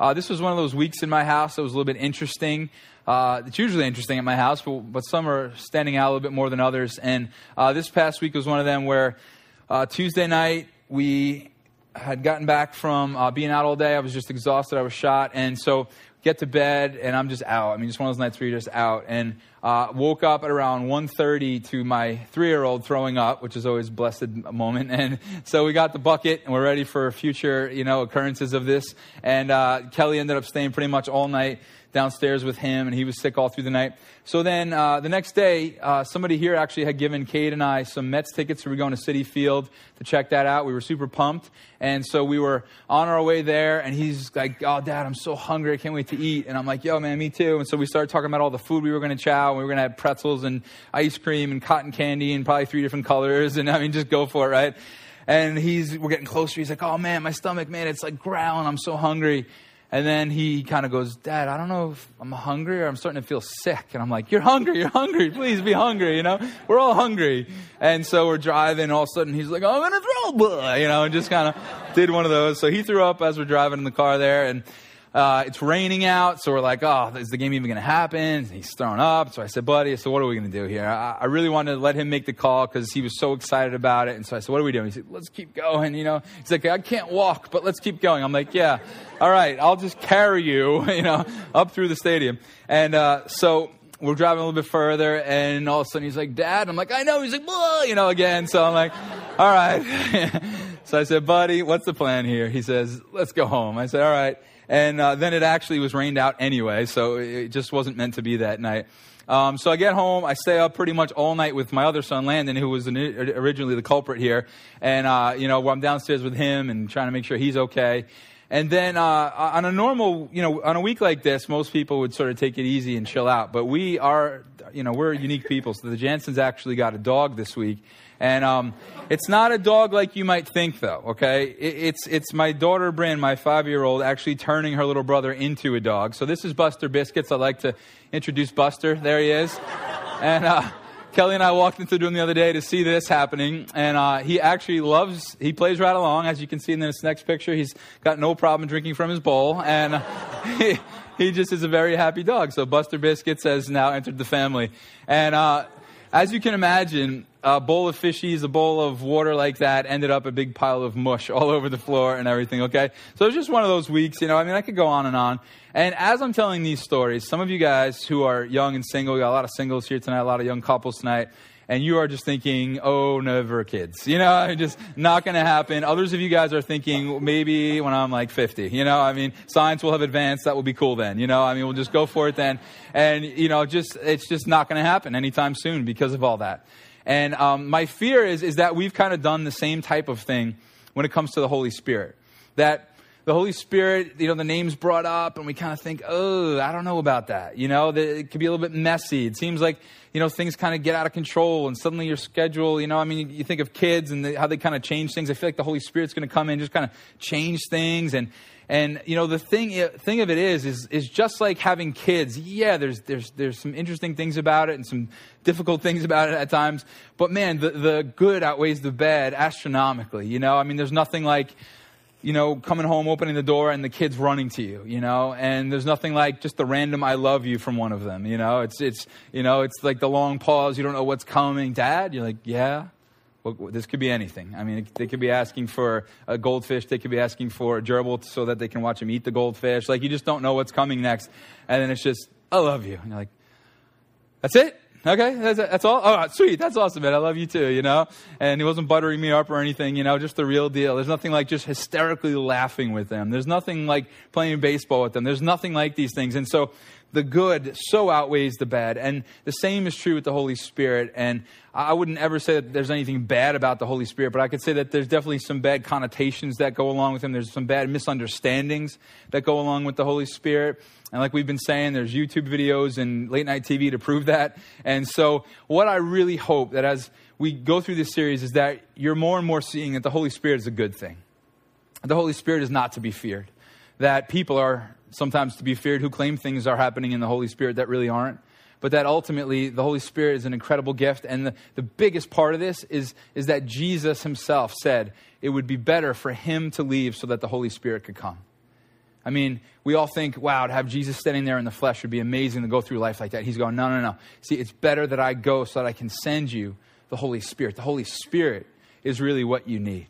uh, this was one of those weeks in my house that was a little bit interesting. Uh, it's usually interesting at my house, but, but some are standing out a little bit more than others. And uh, this past week was one of them where uh, Tuesday night we had gotten back from uh, being out all day. I was just exhausted. I was shot, and so get to bed, and I'm just out. I mean, just one of those nights where you're just out. And uh, woke up at around 1.30 to my three-year-old throwing up, which is always a blessed moment. And so we got the bucket, and we're ready for future, you know, occurrences of this. And uh, Kelly ended up staying pretty much all night downstairs with him, and he was sick all through the night. So then uh, the next day, uh, somebody here actually had given Cade and I some Mets tickets. We were going to Citi Field to check that out. We were super pumped. And so we were on our way there, and he's like, Oh, Dad, I'm so hungry. I can't wait to eat. And I'm like, Yo, man, me too. And so we started talking about all the food we were going to chow. And we were going to have pretzels and ice cream and cotton candy and probably three different colors. And I mean, just go for it, right? And he's, we're getting closer. He's like, Oh, man, my stomach, man, it's like growling. I'm so hungry. And then he kind of goes, Dad, I don't know if I'm hungry or I'm starting to feel sick. And I'm like, You're hungry, you're hungry. Please be hungry, you know? We're all hungry. And so we're driving, all of a sudden he's like, I'm to throw up, you know, and just kind of did one of those. So he threw up as we're driving in the car there. And uh, it's raining out, so we're like, oh, is the game even going to happen? He's throwing up. So I said, buddy, so what are we going to do here? I, I, really wanted to let him make the call because he was so excited about it. And so I said, what are we doing? He said, let's keep going. You know, he's like, I can't walk, but let's keep going. I'm like, yeah, all right, I'll just carry you, you know, up through the stadium. And uh, so we're driving a little bit further, and all of a sudden he's like, Dad. I'm like, I know. He's like, Whoa, you know, again. So I'm like, all right. so I said, buddy, what's the plan here? He says, let's go home. I said, all right. And uh, then it actually was rained out anyway, so it just wasn't meant to be that night. Um, so I get home, I stay up pretty much all night with my other son, Landon, who was originally the culprit here. And, uh, you know, I'm downstairs with him and trying to make sure he's okay. And then uh, on a normal, you know, on a week like this, most people would sort of take it easy and chill out. But we are, you know, we're unique people. So the Jansons actually got a dog this week. And um, it's not a dog like you might think, though. Okay, it, it's it's my daughter Bryn, my five-year-old, actually turning her little brother into a dog. So this is Buster Biscuits. I'd like to introduce Buster. There he is, and. Uh, Kelly and I walked into the room the other day to see this happening, and uh, he actually loves. He plays right along, as you can see in this next picture. He's got no problem drinking from his bowl, and uh, he, he just is a very happy dog. So Buster Biscuits has now entered the family, and uh, as you can imagine, a bowl of fishies, a bowl of water like that ended up a big pile of mush all over the floor and everything, okay? So it was just one of those weeks, you know, I mean, I could go on and on. And as I'm telling these stories, some of you guys who are young and single, we got a lot of singles here tonight, a lot of young couples tonight, and you are just thinking, oh, never kids. You know, just not going to happen. Others of you guys are thinking, maybe when I'm like 50. You know, I mean, science will have advanced. That will be cool then. You know, I mean, we'll just go for it then. And, you know, just, it's just not going to happen anytime soon because of all that. And um, my fear is, is that we've kind of done the same type of thing when it comes to the Holy Spirit. That the Holy Spirit, you know, the name's brought up, and we kind of think, oh, I don't know about that. You know, it could be a little bit messy. It seems like, you know, things kind of get out of control, and suddenly your schedule, you know, I mean, you think of kids and the, how they kind of change things. I feel like the Holy Spirit's going to come in, just kind of change things, and and you know the thing thing of it is is is just like having kids. Yeah, there's there's there's some interesting things about it and some difficult things about it at times. But man, the the good outweighs the bad astronomically. You know, I mean, there's nothing like you know, coming home, opening the door, and the kids running to you, you know, and there's nothing like just the random "I love you" from one of them, you know. It's it's you know, it's like the long pause. You don't know what's coming. Dad, you're like, yeah, well, this could be anything. I mean, they could be asking for a goldfish. They could be asking for a gerbil so that they can watch them eat the goldfish. Like, you just don't know what's coming next. And then it's just, I love you. And you're like, that's it? Okay, that's, that's all? Oh, sweet. That's awesome, man. I love you too, you know? And he wasn't buttering me up or anything, you know, just the real deal. There's nothing like just hysterically laughing with them. There's nothing like playing baseball with them. There's nothing like these things. And so the good so outweighs the bad. And the same is true with the Holy Spirit. And I wouldn't ever say that there's anything bad about the Holy Spirit, but I could say that there's definitely some bad connotations that go along with him. There's some bad misunderstandings that go along with the Holy Spirit. And like we've been saying, there's YouTube videos and late night TV to prove that. And so, what I really hope that as we go through this series is that you're more and more seeing that the Holy Spirit is a good thing. The Holy Spirit is not to be feared. That people are sometimes to be feared who claim things are happening in the Holy Spirit that really aren't. But that ultimately the Holy Spirit is an incredible gift. And the, the biggest part of this is, is that Jesus himself said it would be better for him to leave so that the Holy Spirit could come. I mean, we all think, wow, to have Jesus standing there in the flesh would be amazing to go through life like that. He's going, no, no, no. See, it's better that I go so that I can send you the Holy Spirit. The Holy Spirit is really what you need.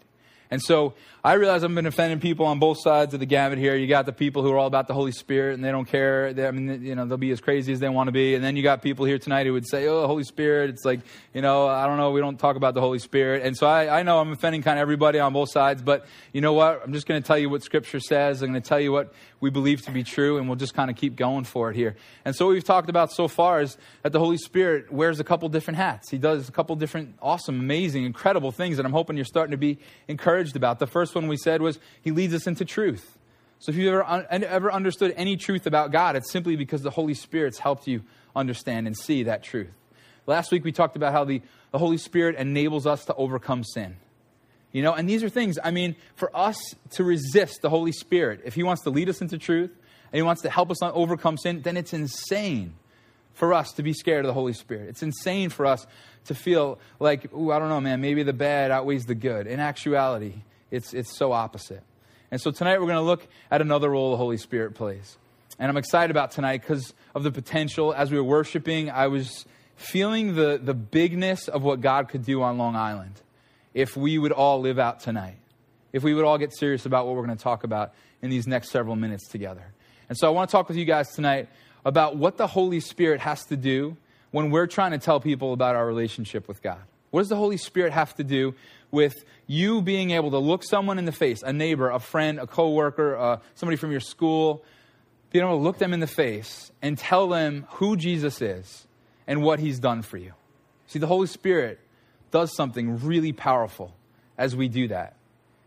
And so I realize I've been offending people on both sides of the gamut here. You got the people who are all about the Holy Spirit and they don't care. They, I mean, you know, they'll be as crazy as they want to be. And then you got people here tonight who would say, oh, Holy Spirit. It's like, you know, I don't know. We don't talk about the Holy Spirit. And so I, I know I'm offending kind of everybody on both sides. But you know what? I'm just going to tell you what Scripture says. I'm going to tell you what we believe to be true, and we'll just kind of keep going for it here. And so, what we've talked about so far is that the Holy Spirit wears a couple different hats. He does a couple different awesome, amazing, incredible things that I'm hoping you're starting to be encouraged about. The first one we said was He leads us into truth. So, if you've ever, ever understood any truth about God, it's simply because the Holy Spirit's helped you understand and see that truth. Last week, we talked about how the, the Holy Spirit enables us to overcome sin. You know, and these are things, I mean, for us to resist the Holy Spirit, if He wants to lead us into truth and He wants to help us overcome sin, then it's insane for us to be scared of the Holy Spirit. It's insane for us to feel like, ooh, I don't know, man, maybe the bad outweighs the good. In actuality, it's, it's so opposite. And so tonight we're going to look at another role the Holy Spirit plays. And I'm excited about tonight because of the potential. As we were worshiping, I was feeling the, the bigness of what God could do on Long Island if we would all live out tonight, if we would all get serious about what we're going to talk about in these next several minutes together. And so I want to talk with you guys tonight about what the Holy Spirit has to do when we're trying to tell people about our relationship with God. What does the Holy Spirit have to do with you being able to look someone in the face, a neighbor, a friend, a coworker, uh, somebody from your school, being able to look them in the face and tell them who Jesus is and what he's done for you? See, the Holy Spirit does something really powerful as we do that.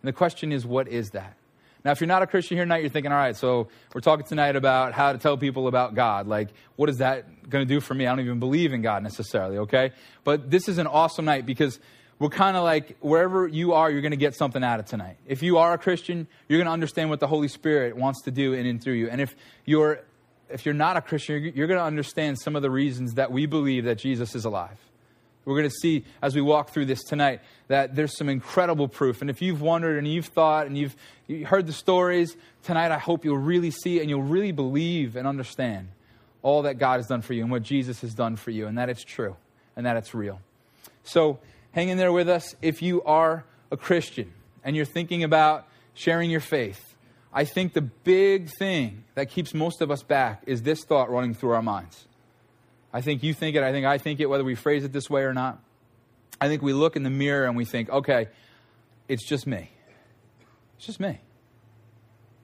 And the question is, what is that? Now, if you're not a Christian here tonight, you're thinking, all right, so we're talking tonight about how to tell people about God. Like, what is that going to do for me? I don't even believe in God necessarily, okay? But this is an awesome night because we're kind of like wherever you are, you're going to get something out of tonight. If you are a Christian, you're going to understand what the Holy Spirit wants to do in and through you. And if you're if you're not a Christian, you're going to understand some of the reasons that we believe that Jesus is alive. We're going to see as we walk through this tonight that there's some incredible proof. And if you've wondered and you've thought and you've heard the stories, tonight I hope you'll really see and you'll really believe and understand all that God has done for you and what Jesus has done for you, and that it's true and that it's real. So hang in there with us. If you are a Christian and you're thinking about sharing your faith, I think the big thing that keeps most of us back is this thought running through our minds I think you think it. I think I think it, whether we phrase it this way or not. I think we look in the mirror and we think, okay, it's just me. It's just me.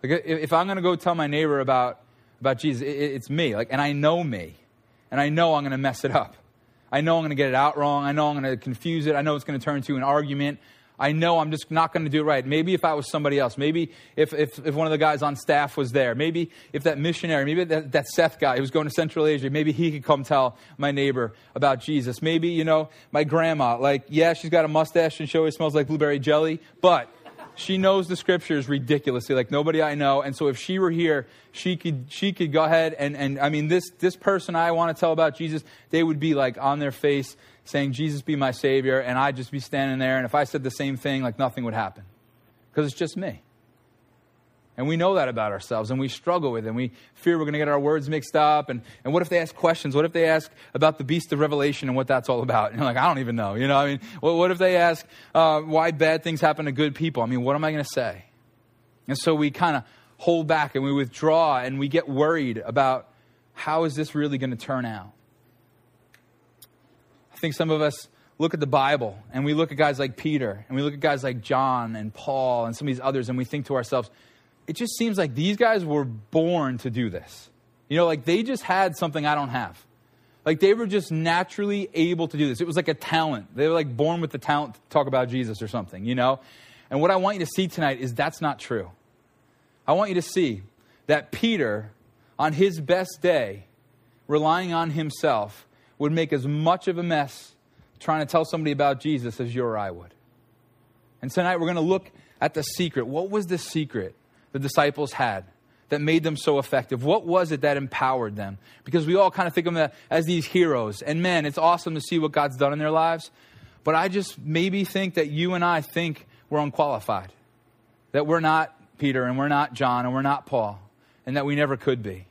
Like if I'm going to go tell my neighbor about, about Jesus, it's me. Like, and I know me. And I know I'm going to mess it up. I know I'm going to get it out wrong. I know I'm going to confuse it. I know it's going to turn into an argument. I know I'm just not going to do it right. Maybe if I was somebody else, maybe if, if, if one of the guys on staff was there, maybe if that missionary, maybe that, that Seth guy who was going to Central Asia, maybe he could come tell my neighbor about Jesus. Maybe, you know, my grandma, like, yeah, she's got a mustache and she always smells like blueberry jelly, but she knows the scriptures ridiculously like nobody i know and so if she were here she could she could go ahead and and i mean this this person i want to tell about jesus they would be like on their face saying, Jesus be my Savior, and I'd just be standing there, and if I said the same thing, like nothing would happen. Because it's just me. And we know that about ourselves, and we struggle with it, and we fear we're going to get our words mixed up. And, and what if they ask questions? What if they ask about the beast of Revelation and what that's all about? And you're like, I don't even know. You know, I mean, what, what if they ask uh, why bad things happen to good people? I mean, what am I going to say? And so we kind of hold back and we withdraw, and we get worried about how is this really going to turn out? Think some of us look at the Bible and we look at guys like Peter and we look at guys like John and Paul and some of these others and we think to ourselves, it just seems like these guys were born to do this. You know, like they just had something I don't have. Like they were just naturally able to do this. It was like a talent. They were like born with the talent to talk about Jesus or something, you know? And what I want you to see tonight is that's not true. I want you to see that Peter, on his best day, relying on himself, would make as much of a mess trying to tell somebody about Jesus as you or I would. And tonight we're going to look at the secret. What was the secret the disciples had that made them so effective? What was it that empowered them? Because we all kind of think of them as these heroes. And man, it's awesome to see what God's done in their lives. But I just maybe think that you and I think we're unqualified. That we're not Peter and we're not John and we're not Paul. and that we never could be.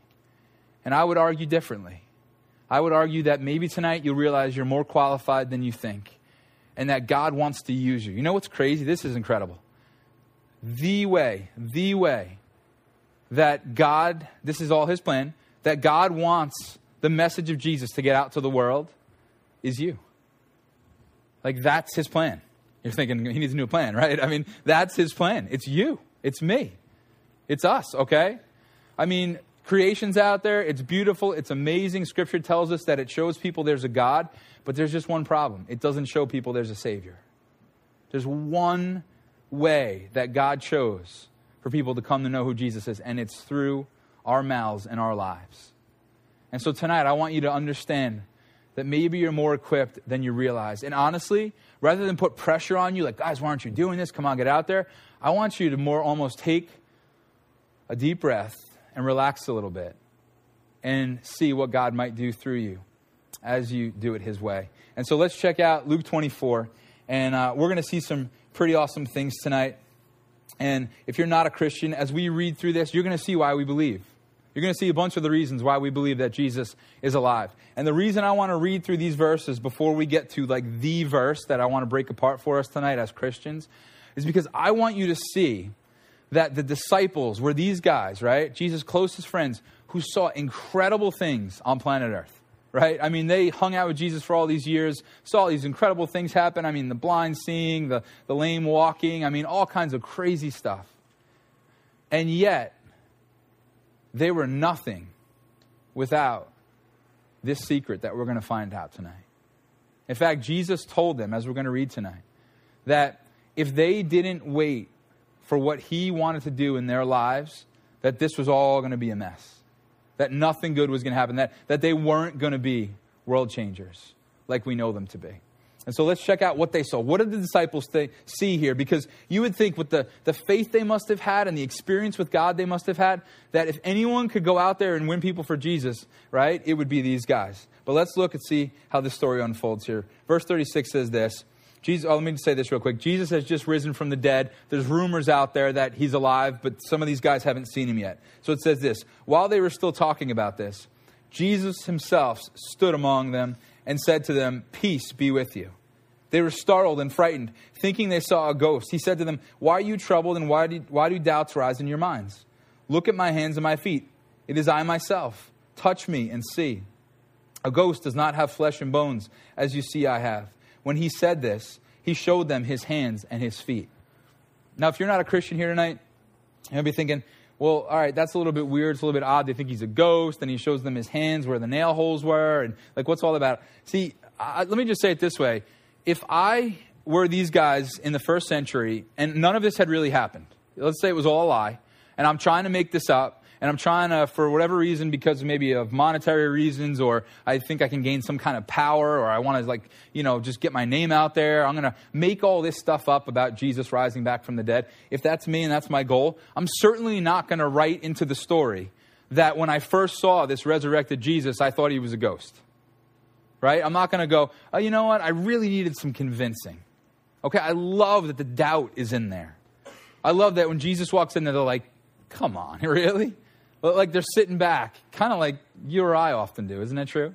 And I would argue differently. I would argue that maybe tonight you'll realize you're more qualified than you think and that God wants to use you. You know what's crazy? This is incredible. The way, the way that God, this is all His plan, that God wants the message of Jesus to get out to the world is you. Like, that's His plan. You're thinking, He needs a new plan, right? I mean, that's His plan. It's you, it's me, it's us, okay? I mean, creation's out there. It's beautiful. It's amazing. Scripture tells us that it shows people there's a God, but there's just one problem it doesn't show people there's a Savior. There's one way that God chose for people to come to know who Jesus is, and it's through our mouths and our lives. And so tonight, I want you to understand that maybe you're more equipped than you realize. And honestly, rather than put pressure on you, like, guys, why aren't you doing this? Come on, get out there. I want you to more almost take a deep breath and relax a little bit and see what God might do through you as you do it His way. And so let's check out Luke 24, and uh, we're going to see some pretty awesome things tonight. And if you're not a Christian, as we read through this, you're going to see why we believe. You're going to see a bunch of the reasons why we believe that Jesus is alive. And the reason I want to read through these verses before we get to like the verse that I want to break apart for us tonight as Christians is because I want you to see that the disciples were these guys, right? Jesus' closest friends who saw incredible things on planet Earth, right? I mean, they hung out with Jesus for all these years, saw these incredible things happen. I mean, the blind seeing, the, the lame walking, I mean, all kinds of crazy stuff. And yet, they were nothing without this secret that we're going to find out tonight. In fact, Jesus told them, as we're going to read tonight, that if they didn't wait for what he wanted to do in their lives, that this was all going to be a mess. That nothing good was going to happen. That, that they weren't going to be world changers like we know them to be. And so let's check out what they saw. What did the disciples th- see here? Because you would think, with the, the faith they must have had and the experience with God they must have had, that if anyone could go out there and win people for Jesus, right, it would be these guys. But let's look and see how this story unfolds here. Verse 36 says this Jesus, oh, let me say this real quick. Jesus has just risen from the dead. There's rumors out there that he's alive, but some of these guys haven't seen him yet. So it says this While they were still talking about this, Jesus himself stood among them and said to them, Peace be with you. They were startled and frightened, thinking they saw a ghost. He said to them, Why are you troubled and why do, why do doubts rise in your minds? Look at my hands and my feet. It is I myself. Touch me and see. A ghost does not have flesh and bones, as you see I have. When he said this, he showed them his hands and his feet. Now, if you're not a Christian here tonight, you'll be thinking, well, all right, that's a little bit weird. It's a little bit odd. They think he's a ghost, and he shows them his hands where the nail holes were, and like, what's all about? See, I, let me just say it this way: if I were these guys in the first century, and none of this had really happened, let's say it was all a lie, and I'm trying to make this up, and I'm trying to, for whatever reason, because maybe of monetary reasons, or I think I can gain some kind of power, or I want to, like, you know, just get my name out there. I'm going to make all this stuff up about Jesus rising back from the dead. If that's me and that's my goal, I'm certainly not going to write into the story that when I first saw this resurrected Jesus, I thought he was a ghost. Right? I'm not going to go, oh, you know what? I really needed some convincing. Okay, I love that the doubt is in there. I love that when Jesus walks in there, they're like, come on, really? Like they're sitting back, kind of like you or I often do, isn't that true?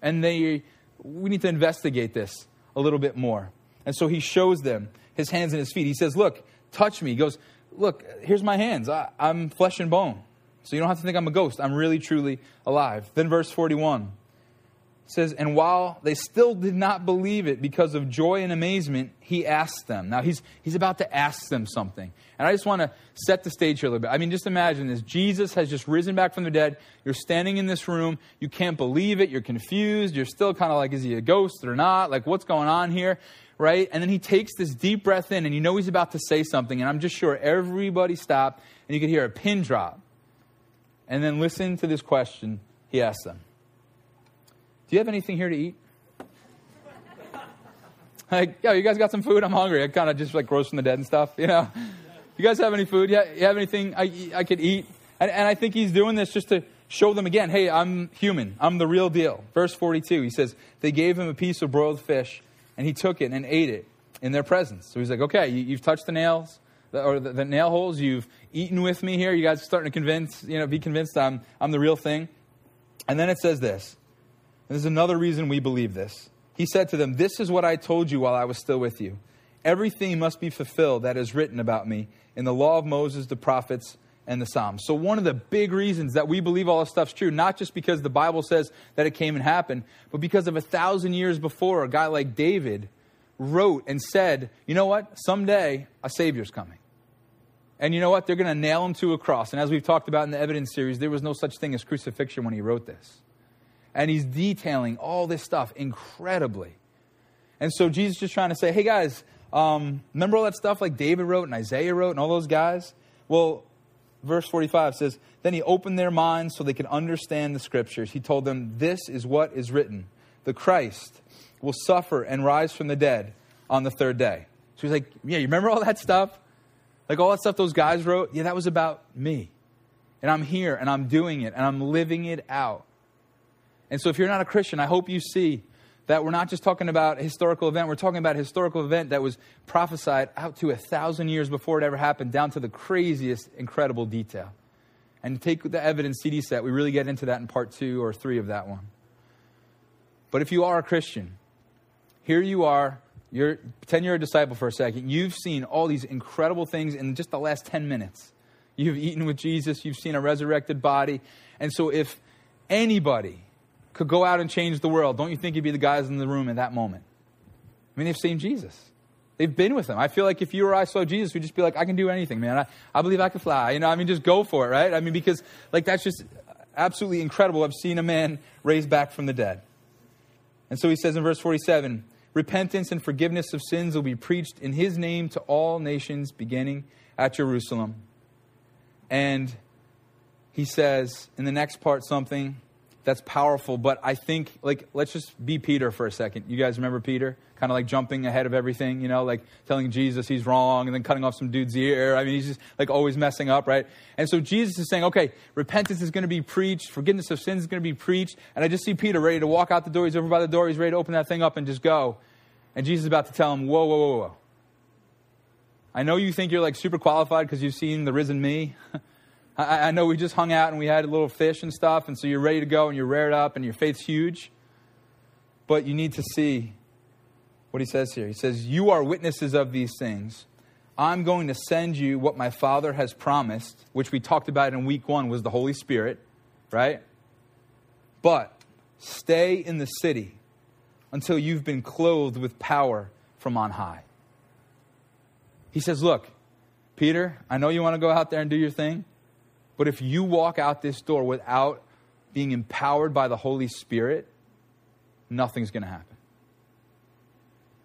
And they, we need to investigate this a little bit more. And so he shows them his hands and his feet. He says, Look, touch me. He goes, Look, here's my hands. I, I'm flesh and bone. So you don't have to think I'm a ghost. I'm really, truly alive. Then verse 41 says, And while they still did not believe it because of joy and amazement, he asked them. Now he's, he's about to ask them something. And I just want to set the stage here a little bit. I mean, just imagine this. Jesus has just risen back from the dead. You're standing in this room. You can't believe it. You're confused. You're still kind of like, is he a ghost or not? Like, what's going on here? Right? And then he takes this deep breath in, and you know he's about to say something. And I'm just sure everybody stopped, and you could hear a pin drop. And then listen to this question he asked them. Do you have anything here to eat? Like, yo, you guys got some food? I'm hungry. I kind of just like rose from the dead and stuff, you know? You guys have any food? Yeah, you have anything I, I could eat? And, and I think he's doing this just to show them again, hey, I'm human. I'm the real deal. Verse 42, he says, they gave him a piece of broiled fish, and he took it and ate it in their presence. So he's like, okay, you, have touched the nails. or the, the nail holes. You've eaten with me here. You guys are starting to convince, you know, be convinced I'm, I'm the real thing. And then it says this. This is another reason we believe this. He said to them, This is what I told you while I was still with you. Everything must be fulfilled that is written about me in the law of Moses, the prophets, and the Psalms. So, one of the big reasons that we believe all this stuff's true, not just because the Bible says that it came and happened, but because of a thousand years before, a guy like David wrote and said, You know what? Someday a Savior's coming. And you know what? They're going to nail him to a cross. And as we've talked about in the evidence series, there was no such thing as crucifixion when he wrote this. And he's detailing all this stuff incredibly. And so Jesus is just trying to say, hey guys, um, remember all that stuff like David wrote and Isaiah wrote and all those guys? Well, verse 45 says, Then he opened their minds so they could understand the scriptures. He told them, This is what is written the Christ will suffer and rise from the dead on the third day. So he's like, Yeah, you remember all that stuff? Like all that stuff those guys wrote? Yeah, that was about me. And I'm here and I'm doing it and I'm living it out. And so if you're not a Christian, I hope you see that we're not just talking about a historical event, we're talking about a historical event that was prophesied out to a thousand years before it ever happened, down to the craziest, incredible detail. And take the evidence CD set, we really get into that in part two or three of that one. But if you are a Christian, here you are, you're, pretend you're a disciple for a second. You've seen all these incredible things in just the last 10 minutes. You've eaten with Jesus, you've seen a resurrected body. And so if anybody could go out and change the world, don't you think you'd be the guys in the room at that moment? I mean, they've seen Jesus. They've been with him. I feel like if you or I saw Jesus, we'd just be like, I can do anything, man. I, I believe I can fly. You know, I mean, just go for it, right? I mean, because, like, that's just absolutely incredible. I've seen a man raised back from the dead. And so he says in verse 47 repentance and forgiveness of sins will be preached in his name to all nations, beginning at Jerusalem. And he says in the next part something that's powerful. But I think, like, let's just be Peter for a second. You guys remember Peter? Kind of like jumping ahead of everything, you know, like telling Jesus he's wrong and then cutting off some dude's ear. I mean, he's just like always messing up, right? And so Jesus is saying, okay, repentance is going to be preached, forgiveness of sins is going to be preached. And I just see Peter ready to walk out the door. He's over by the door. He's ready to open that thing up and just go. And Jesus is about to tell him, whoa, whoa, whoa, whoa. I know you think you're like super qualified because you've seen the risen me. I, I, know we just hung out and we had a little fish and stuff, and so you're ready to go and you're reared up and your faith's huge. But you need to see what he says here. He says, You are witnesses of these things. I'm going to send you what my Father has promised, which we talked about in week one was the Holy Spirit, right? But stay in the city until you've been clothed with power from on high. He says, Look, Peter, I know you want to go out there and do your thing, but if you walk out this door without being empowered by the Holy Spirit, nothing's going to happen.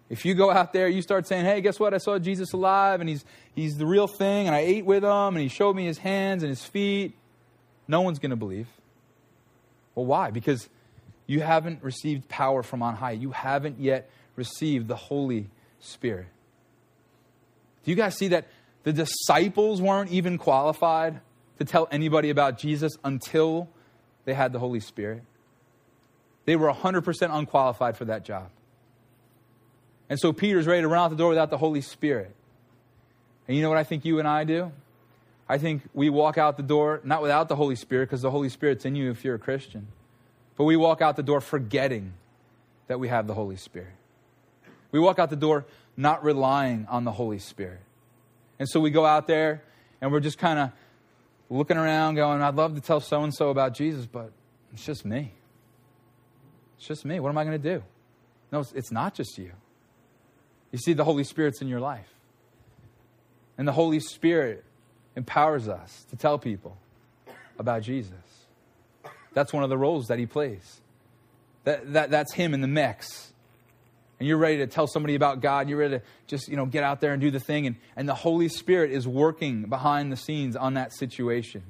If you go out there, you start saying, hey, guess what? I saw Jesus alive and he's, he's the real thing and I ate with him and he showed me his hands and his feet, no one's going to believe. Well, why? Because you haven't received power from on high. You haven't yet received the Holy Spirit. Do you guys see that the disciples weren't even qualified to tell anybody about Jesus until they had the Holy Spirit. They were 100% unqualified for that job. And so Peter's ready to run out the door without the Holy Spirit. And you know what I think you and I do? I think we walk out the door not without the Holy Spirit, because the Holy Spirit's in you if you're a Christian, but we walk out the door forgetting that we have the Holy Spirit. We walk out the door not relying on the Holy Spirit. And so we go out there and we're just kind of looking around going, I'd love to tell so and so about Jesus, but it's just me. It's just me. What am I going to do? No, it's not just you. You see, the Holy Spirit's in your life. And the Holy Spirit empowers us to tell people about Jesus. That's one of the roles that he plays. That, that, that's him in the mix and you're ready to tell somebody about God, you're ready to just, you know, get out there and do the thing, and, and the Holy Spirit is working behind the scenes on that situation.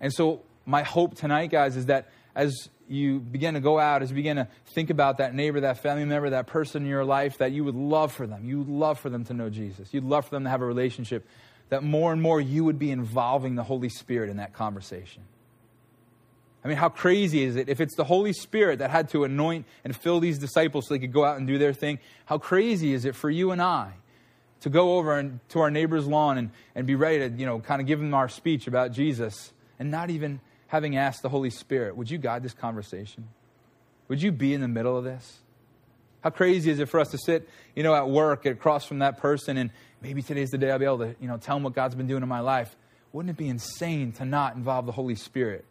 And so, my hope tonight, guys, is that as you begin to go out, as you begin to think about that neighbor, that family member, that person in your life, that you would love for them. You would love for them to know Jesus. You'd love for them to have a relationship. That more and more you would be involving the Holy Spirit in that conversation. I mean, how crazy is it if it's the Holy Spirit that had to anoint and fill these disciples so they could go out and do their thing? How crazy is it for you and I to go over and, to our neighbor's lawn and, and be ready to, you know, kind of give them our speech about Jesus and not even having asked the Holy Spirit, would you guide this conversation? Would you be in the middle of this? How crazy is it for us to sit, you know, at work across from that person and maybe today's the day I'll be able to, you know, tell them what God's been doing in my life. Wouldn't it be insane to not involve the Holy Spirit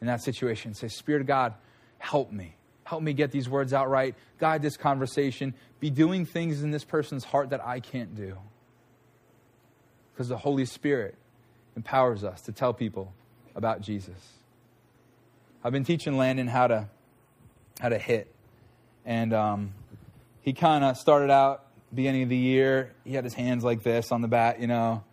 in that situation? Say, Spirit of God, help me. Help me get these words out right. Guide this conversation. Be doing things in this person's heart that I can't do. Because the Holy Spirit empowers us to tell people about Jesus. I've been teaching Landon how to how to hit, and um, he kind of started out beginning of the year. He had his hands like this on the bat, you know,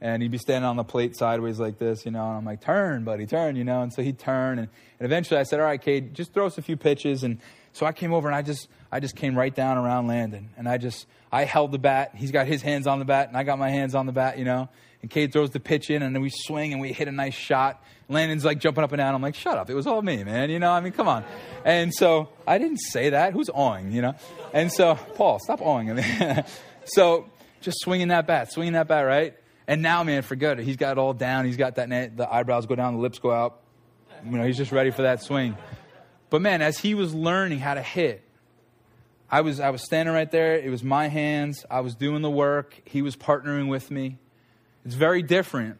and he'd be standing on the plate sideways like this, you know. And I'm like, "Turn, buddy, turn," you know. And so he'd turn, and, and eventually I said, "All right, Cade, just throw us a few pitches." And so I came over and I just I just came right down around Landon, and I just I held the bat. He's got his hands on the bat, and I got my hands on the bat, you know and Cade throws the pitch in, and then we swing and we hit a nice shot. Landon's like jumping up and down. I'm like, shut up. It was all me, man. You know, I mean, come on. And so I didn't say that. Who's awing, you know? And so, Paul, stop awing. so just swinging that bat, swinging that bat, right? And now, man, forget it. He's got it all down. He's got that, the eyebrows go down, the lips go out. You know, he's just ready for that swing. But man, as he was learning how to hit, I was, I was standing right there. It was my hands. I was doing the work. He was partnering with me. It's very different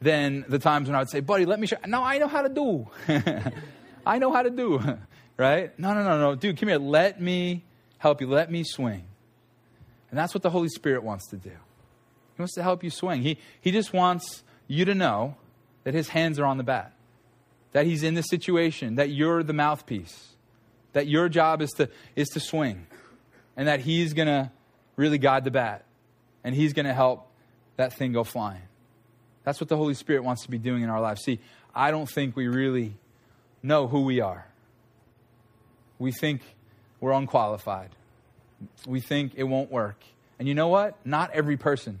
than the times when I would say, buddy, let me show. You. No, I know how to do. I know how to do. right? No, no, no, no. Dude, come here. Let me help you. Let me swing. And that's what the Holy Spirit wants to do. He wants to help you swing. He, he just wants you to know that his hands are on the bat, that he's in the situation, that you're the mouthpiece, that your job is to, is to swing, and that he's going to really guide the bat, and he's going to help that thing go flying. That's what the Holy Spirit wants to be doing in our lives. See, I don't think we really know who we are. We think we're unqualified. We think it won't work. And you know what? Not every person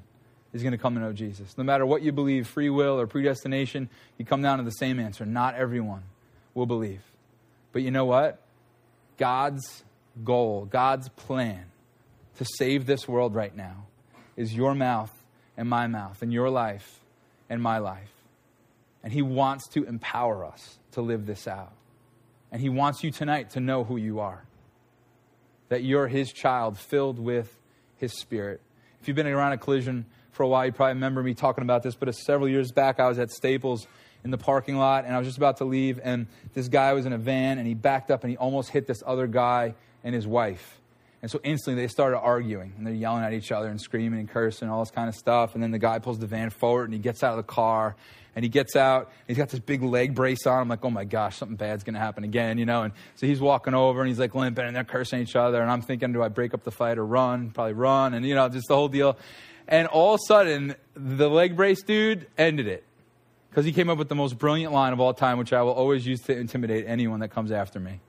is going to come to know Jesus. No matter what you believe, free will or predestination, you come down to the same answer. Not everyone will believe. But you know what? God's goal, God's plan to save this world right now is your mouth and my mouth, and your life and my life. And He wants to empower us to live this out. And He wants you tonight to know who you are that you're His child filled with His Spirit. If you've been around a collision for a while, you probably remember me talking about this, but several years back, I was at Staples in the parking lot and I was just about to leave, and this guy was in a van and he backed up and he almost hit this other guy and his wife. And so instantly they started arguing and they're yelling at each other and screaming and cursing and all this kind of stuff. And then the guy pulls the van forward and he gets out of the car and he gets out. And he's got this big leg brace on. I'm like, oh my gosh, something bad's going to happen again, you know? And so he's walking over and he's like limping and they're cursing each other. And I'm thinking, do I break up the fight or run? Probably run. And, you know, just the whole deal. And all of a sudden, the leg brace dude ended it because he came up with the most brilliant line of all time, which I will always use to intimidate anyone that comes after me.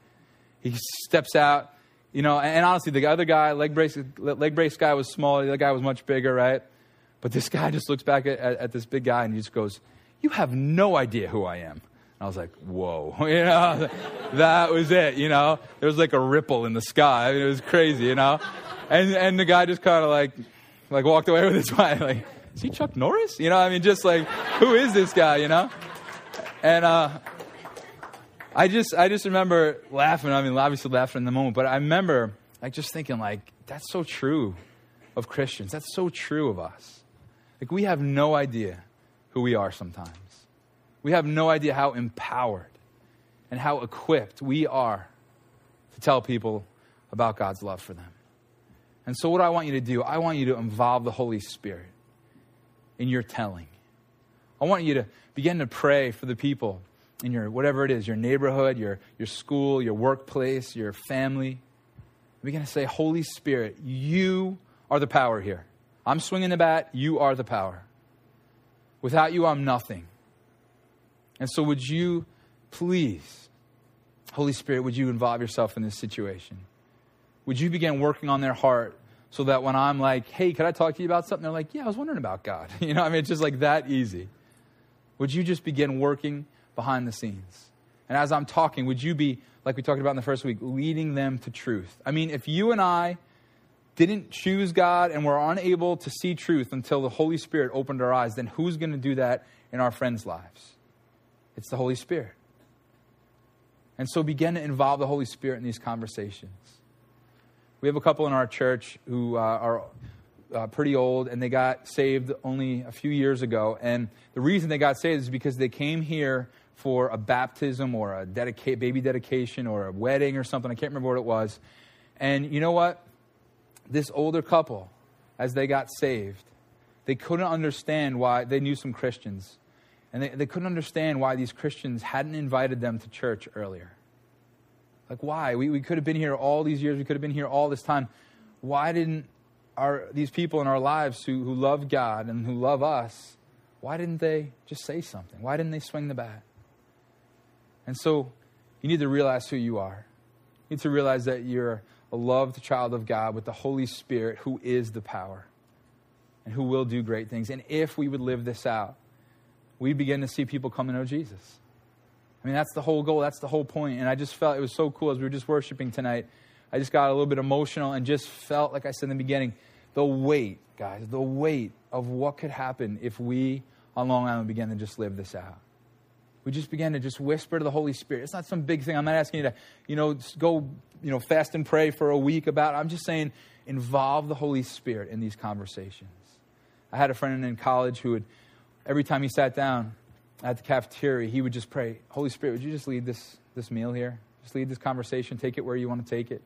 He steps out you know, and honestly, the other guy, leg brace, leg brace guy was small. The other guy was much bigger, right? But this guy just looks back at, at, at this big guy and he just goes, You have no idea who I am. And I was like, Whoa. You know, that was it, you know? There was like a ripple in the sky. I mean, it was crazy, you know? And, and the guy just kind of like, like walked away with his wife. Like, is he Chuck Norris? You know, I mean, just like, who is this guy, you know? And, uh, I just I just remember laughing. I mean, obviously laughing in the moment, but I remember like just thinking like that's so true of Christians. That's so true of us. Like we have no idea who we are sometimes. We have no idea how empowered and how equipped we are to tell people about God's love for them. And so what I want you to do, I want you to involve the Holy Spirit in your telling. I want you to begin to pray for the people in your whatever it is, your neighborhood, your, your school, your workplace, your family. Going to say, Holy Spirit, you are the power here. I'm swinging the bat, you are the power. Without you, I'm nothing. And so, would you please, Holy Spirit, would you involve yourself in this situation? Would you begin working on their heart so that when I'm like, hey, could I talk to you about something? They're like, yeah, I was wondering about God. You know, I mean, it's just like that easy. Would you just begin working behind the scenes. And as I'm talking, would you be, like we talked about in the first week, leading them to truth? I mean, if you and I didn't choose God and were unable to see truth until the Holy Spirit opened our eyes, then who's going to do that in our friends' lives? It's the Holy Spirit. And so begin to involve the Holy Spirit in these conversations. We have a couple in our church who uh, are uh, pretty old and they got saved only a few years ago. And the reason they got saved is because they came here for a baptism or a dedica- baby dedication or a wedding or something. I can't remember what it was. And you know what? This older couple, as they got saved, they couldn't understand why they knew some Christians and they, they couldn't understand why these Christians hadn't invited them to church earlier. Like, why? We, we could have been here all these years, we could have been here all this time. Why didn't our, these people in our lives who, who love God and who love us, why didn't they just say something? Why didn't they swing the bat? And so you need to realize who you are. You need to realize that you're a loved child of God with the Holy Spirit who is the power and who will do great things. And if we would live this out, we begin to see people come to know Jesus. I mean, that's the whole goal. That's the whole point. And I just felt it was so cool as we were just worshiping tonight. I just got a little bit emotional and just felt, like I said in the beginning, the weight, guys, the weight of what could happen if we on Long Island began to just live this out. We just began to just whisper to the Holy Spirit. It's not some big thing. I'm not asking you to, you know, go, you know, fast and pray for a week about it. I'm just saying involve the Holy Spirit in these conversations. I had a friend in college who would every time he sat down at the cafeteria, he would just pray, Holy Spirit, would you just lead this, this meal here? Just lead this conversation, take it where you want to take it.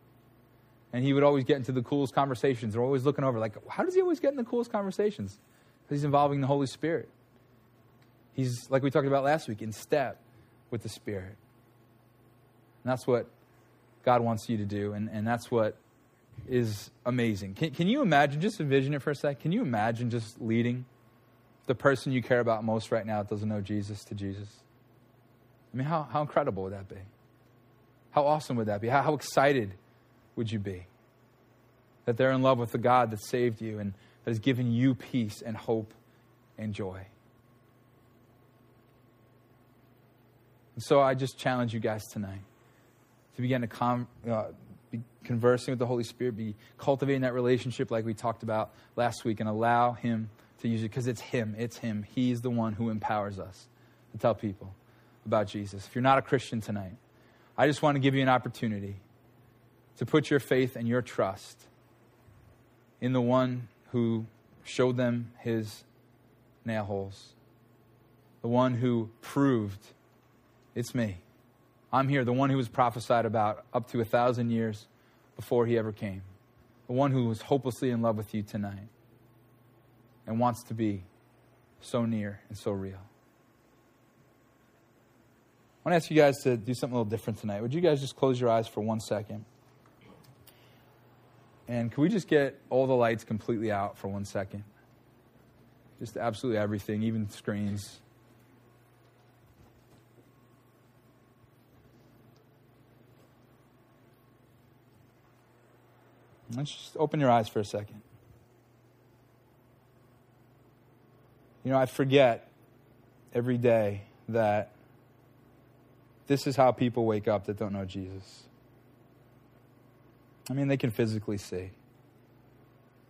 And he would always get into the coolest conversations. They're always looking over, like, how does he always get in the coolest conversations? Because he's involving the Holy Spirit. He's, like we talked about last week, in step with the Spirit. And that's what God wants you to do. And, and that's what is amazing. Can, can you imagine, just envision it for a sec, can you imagine just leading the person you care about most right now doesn't know Jesus to Jesus? I mean, how, how incredible would that be? How awesome would that be? How, how excited would you be that they're in love with the God that saved you and that has given you peace and hope and joy? And so I just challenge you guys tonight to begin to com- uh, be conversing with the Holy Spirit, be cultivating that relationship like we talked about last week, and allow Him to use it because it's Him. It's Him. He's the one who empowers us to tell people about Jesus. If you're not a Christian tonight, I just want to give you an opportunity to put your faith and your trust in the one who showed them his nail holes, the one who proved it's me. I'm here, the one who was prophesied about up to a thousand years before he ever came, the one who was hopelessly in love with you tonight and wants to be so near and so real. I want to ask you guys to do something a little different tonight. Would you guys just close your eyes for one second? And can we just get all the lights completely out for one second? Just absolutely everything, even screens. Let's just open your eyes for a second. You know, I forget every day that this is how people wake up that don't know Jesus. I mean, they can physically see.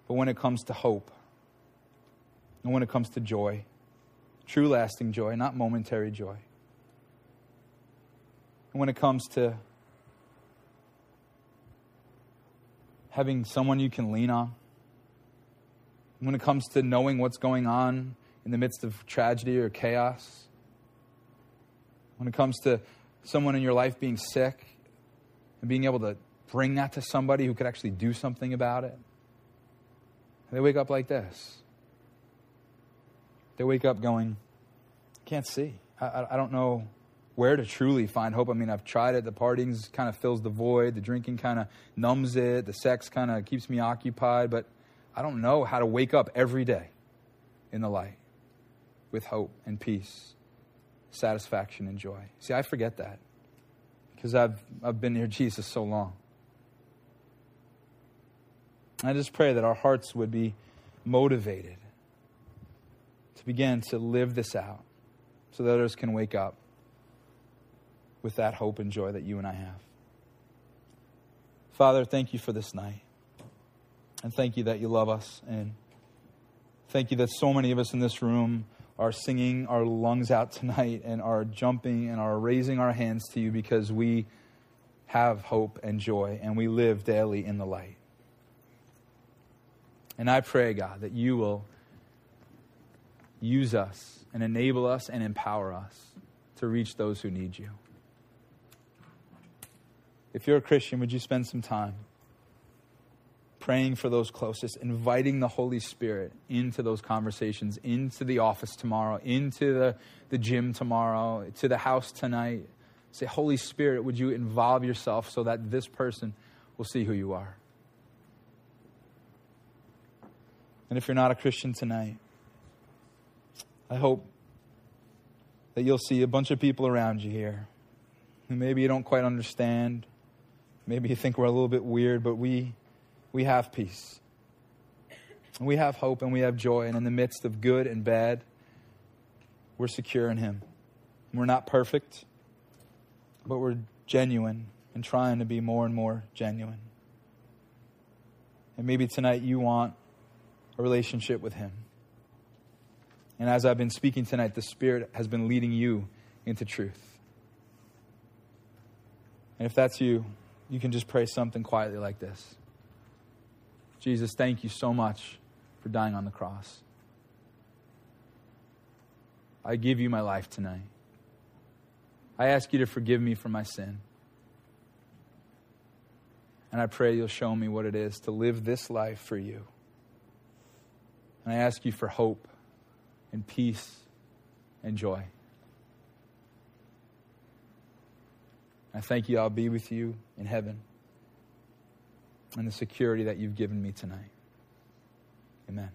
But when it comes to hope, and when it comes to joy, true lasting joy, not momentary joy, and when it comes to having someone you can lean on, when it comes to knowing what's going on in the midst of tragedy or chaos, when it comes to someone in your life being sick and being able to bring that to somebody who could actually do something about it, they wake up like this. They wake up going, I can't see. I, I don't know where to truly find hope. I mean, I've tried it. The partying kind of fills the void. The drinking kind of numbs it. The sex kind of keeps me occupied. But I don't know how to wake up every day in the light with hope and peace, satisfaction and joy. See, I forget that because I've, I've been near Jesus so long. I just pray that our hearts would be motivated to begin to live this out so that others can wake up with that hope and joy that you and I have. Father, thank you for this night. And thank you that you love us. And thank you that so many of us in this room are singing our lungs out tonight and are jumping and are raising our hands to you because we have hope and joy and we live daily in the light. And I pray, God, that you will use us and enable us and empower us to reach those who need you. If you're a Christian, would you spend some time praying for those closest, inviting the Holy Spirit into those conversations, into the office tomorrow, into the, the gym tomorrow, to the house tonight? Say, Holy Spirit, would you involve yourself so that this person will see who you are? And if you're not a Christian tonight, I hope that you'll see a bunch of people around you here who maybe you don't quite understand. Maybe you think we're a little bit weird, but we, we have peace. We have hope and we have joy. And in the midst of good and bad, we're secure in Him. We're not perfect, but we're genuine and trying to be more and more genuine. And maybe tonight you want a relationship with Him. And as I've been speaking tonight, the Spirit has been leading you into truth. And if that's you, you can just pray something quietly like this Jesus, thank you so much for dying on the cross. I give you my life tonight. I ask you to forgive me for my sin. And I pray you'll show me what it is to live this life for you. And I ask you for hope and peace and joy. I thank you, I'll be with you in heaven and the security that you've given me tonight. Amen.